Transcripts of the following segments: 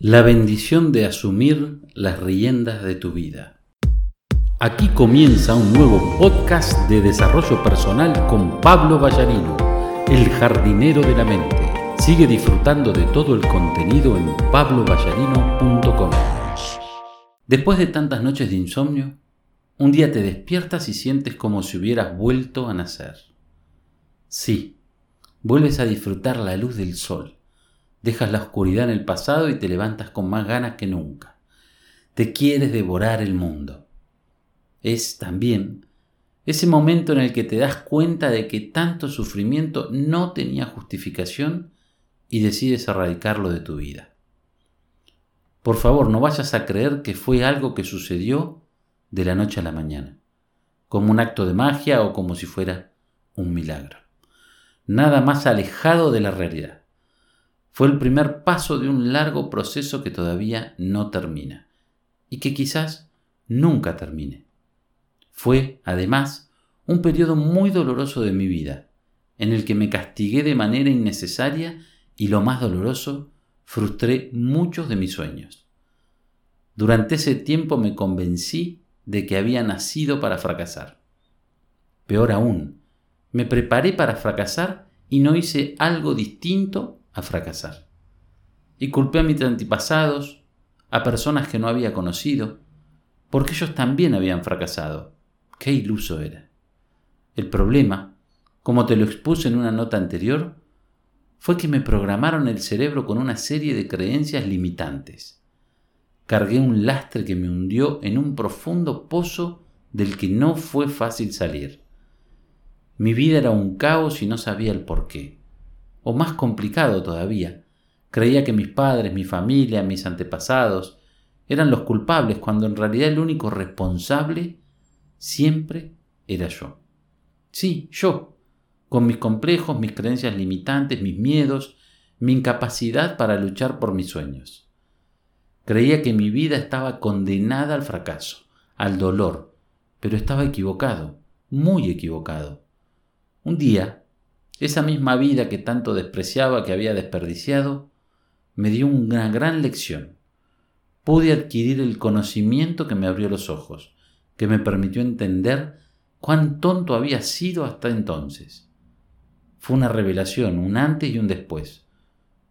La bendición de asumir las riendas de tu vida. Aquí comienza un nuevo podcast de desarrollo personal con Pablo Ballarino, el jardinero de la mente. Sigue disfrutando de todo el contenido en pabloballarino.com. Después de tantas noches de insomnio, un día te despiertas y sientes como si hubieras vuelto a nacer. Sí, vuelves a disfrutar la luz del sol Dejas la oscuridad en el pasado y te levantas con más ganas que nunca. Te quieres devorar el mundo. Es también ese momento en el que te das cuenta de que tanto sufrimiento no tenía justificación y decides erradicarlo de tu vida. Por favor, no vayas a creer que fue algo que sucedió de la noche a la mañana, como un acto de magia o como si fuera un milagro. Nada más alejado de la realidad. Fue el primer paso de un largo proceso que todavía no termina y que quizás nunca termine. Fue, además, un periodo muy doloroso de mi vida, en el que me castigué de manera innecesaria y lo más doloroso, frustré muchos de mis sueños. Durante ese tiempo me convencí de que había nacido para fracasar. Peor aún, me preparé para fracasar y no hice algo distinto a fracasar. Y culpé a mis antepasados, a personas que no había conocido, porque ellos también habían fracasado. Qué iluso era. El problema, como te lo expuse en una nota anterior, fue que me programaron el cerebro con una serie de creencias limitantes. Cargué un lastre que me hundió en un profundo pozo del que no fue fácil salir. Mi vida era un caos y no sabía el porqué o más complicado todavía. Creía que mis padres, mi familia, mis antepasados eran los culpables cuando en realidad el único responsable siempre era yo. Sí, yo, con mis complejos, mis creencias limitantes, mis miedos, mi incapacidad para luchar por mis sueños. Creía que mi vida estaba condenada al fracaso, al dolor, pero estaba equivocado, muy equivocado. Un día esa misma vida que tanto despreciaba, que había desperdiciado, me dio una gran lección. Pude adquirir el conocimiento que me abrió los ojos, que me permitió entender cuán tonto había sido hasta entonces. Fue una revelación, un antes y un después,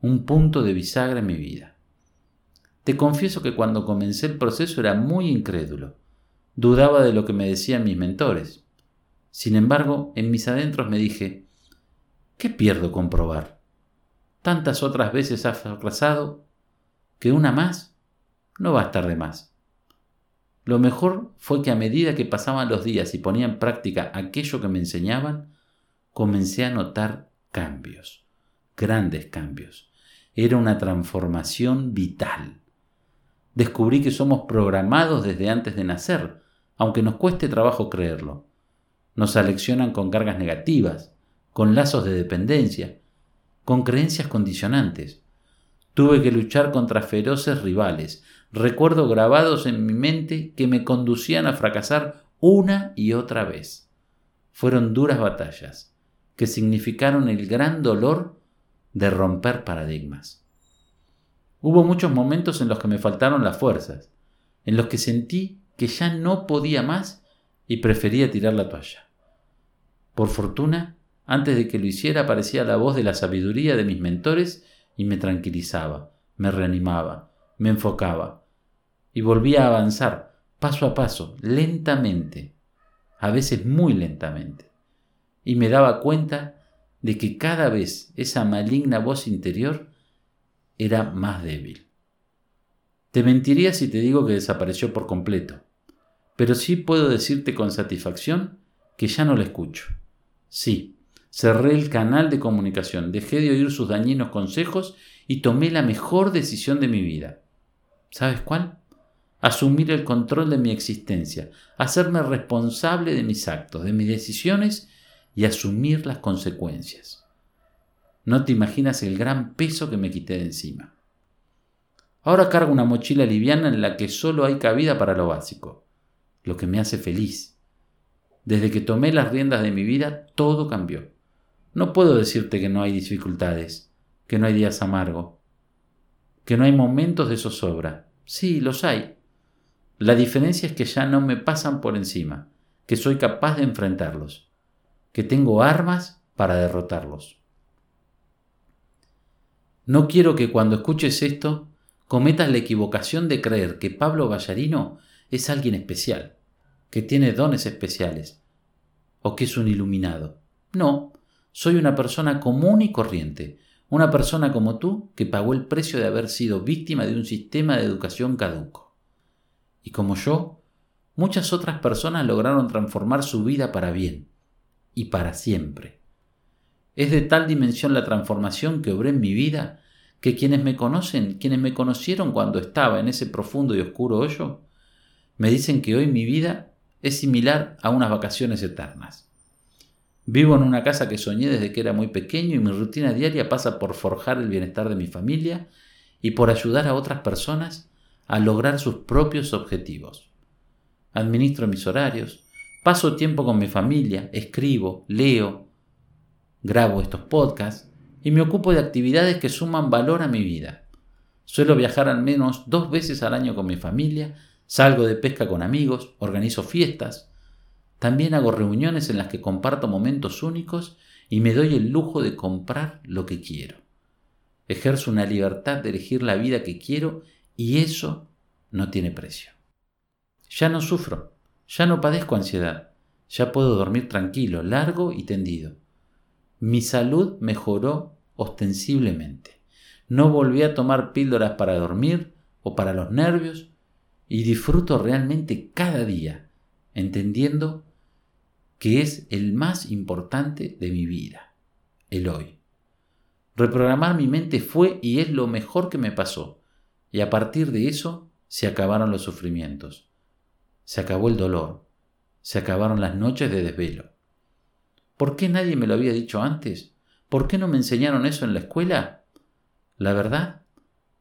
un punto de bisagra en mi vida. Te confieso que cuando comencé el proceso era muy incrédulo, dudaba de lo que me decían mis mentores. Sin embargo, en mis adentros me dije, ¿Qué pierdo con probar? Tantas otras veces has fracasado que una más no va a estar de más. Lo mejor fue que a medida que pasaban los días y ponía en práctica aquello que me enseñaban, comencé a notar cambios, grandes cambios. Era una transformación vital. Descubrí que somos programados desde antes de nacer, aunque nos cueste trabajo creerlo. Nos aleccionan con cargas negativas, con lazos de dependencia, con creencias condicionantes. Tuve que luchar contra feroces rivales, recuerdo grabados en mi mente que me conducían a fracasar una y otra vez. Fueron duras batallas, que significaron el gran dolor de romper paradigmas. Hubo muchos momentos en los que me faltaron las fuerzas, en los que sentí que ya no podía más y prefería tirar la toalla. Por fortuna, antes de que lo hiciera aparecía la voz de la sabiduría de mis mentores y me tranquilizaba, me reanimaba, me enfocaba. Y volvía a avanzar, paso a paso, lentamente, a veces muy lentamente. Y me daba cuenta de que cada vez esa maligna voz interior era más débil. Te mentiría si te digo que desapareció por completo, pero sí puedo decirte con satisfacción que ya no la escucho. Sí, Cerré el canal de comunicación, dejé de oír sus dañinos consejos y tomé la mejor decisión de mi vida. ¿Sabes cuál? Asumir el control de mi existencia, hacerme responsable de mis actos, de mis decisiones y asumir las consecuencias. No te imaginas el gran peso que me quité de encima. Ahora cargo una mochila liviana en la que solo hay cabida para lo básico, lo que me hace feliz. Desde que tomé las riendas de mi vida, todo cambió. No puedo decirte que no hay dificultades, que no hay días amargos, que no hay momentos de zozobra. Sí, los hay. La diferencia es que ya no me pasan por encima, que soy capaz de enfrentarlos, que tengo armas para derrotarlos. No quiero que cuando escuches esto cometas la equivocación de creer que Pablo Ballarino es alguien especial, que tiene dones especiales, o que es un iluminado. No, soy una persona común y corriente, una persona como tú que pagó el precio de haber sido víctima de un sistema de educación caduco. Y como yo, muchas otras personas lograron transformar su vida para bien y para siempre. Es de tal dimensión la transformación que obré en mi vida que quienes me conocen, quienes me conocieron cuando estaba en ese profundo y oscuro hoyo, me dicen que hoy mi vida es similar a unas vacaciones eternas. Vivo en una casa que soñé desde que era muy pequeño y mi rutina diaria pasa por forjar el bienestar de mi familia y por ayudar a otras personas a lograr sus propios objetivos. Administro mis horarios, paso tiempo con mi familia, escribo, leo, grabo estos podcasts y me ocupo de actividades que suman valor a mi vida. Suelo viajar al menos dos veces al año con mi familia, salgo de pesca con amigos, organizo fiestas. También hago reuniones en las que comparto momentos únicos y me doy el lujo de comprar lo que quiero. Ejerzo una libertad de elegir la vida que quiero y eso no tiene precio. Ya no sufro, ya no padezco ansiedad, ya puedo dormir tranquilo, largo y tendido. Mi salud mejoró ostensiblemente. No volví a tomar píldoras para dormir o para los nervios y disfruto realmente cada día, entendiendo que es el más importante de mi vida, el hoy. Reprogramar mi mente fue y es lo mejor que me pasó, y a partir de eso se acabaron los sufrimientos, se acabó el dolor, se acabaron las noches de desvelo. ¿Por qué nadie me lo había dicho antes? ¿Por qué no me enseñaron eso en la escuela? La verdad,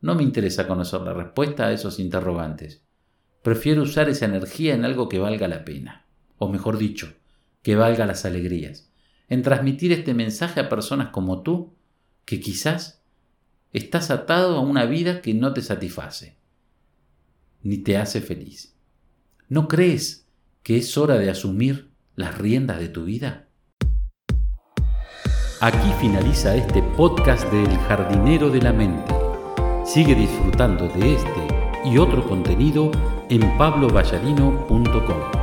no me interesa conocer la respuesta a esos interrogantes. Prefiero usar esa energía en algo que valga la pena, o mejor dicho, que valga las alegrías, en transmitir este mensaje a personas como tú, que quizás estás atado a una vida que no te satisface, ni te hace feliz. ¿No crees que es hora de asumir las riendas de tu vida? Aquí finaliza este podcast de El Jardinero de la Mente. Sigue disfrutando de este y otro contenido en pablovallarino.com.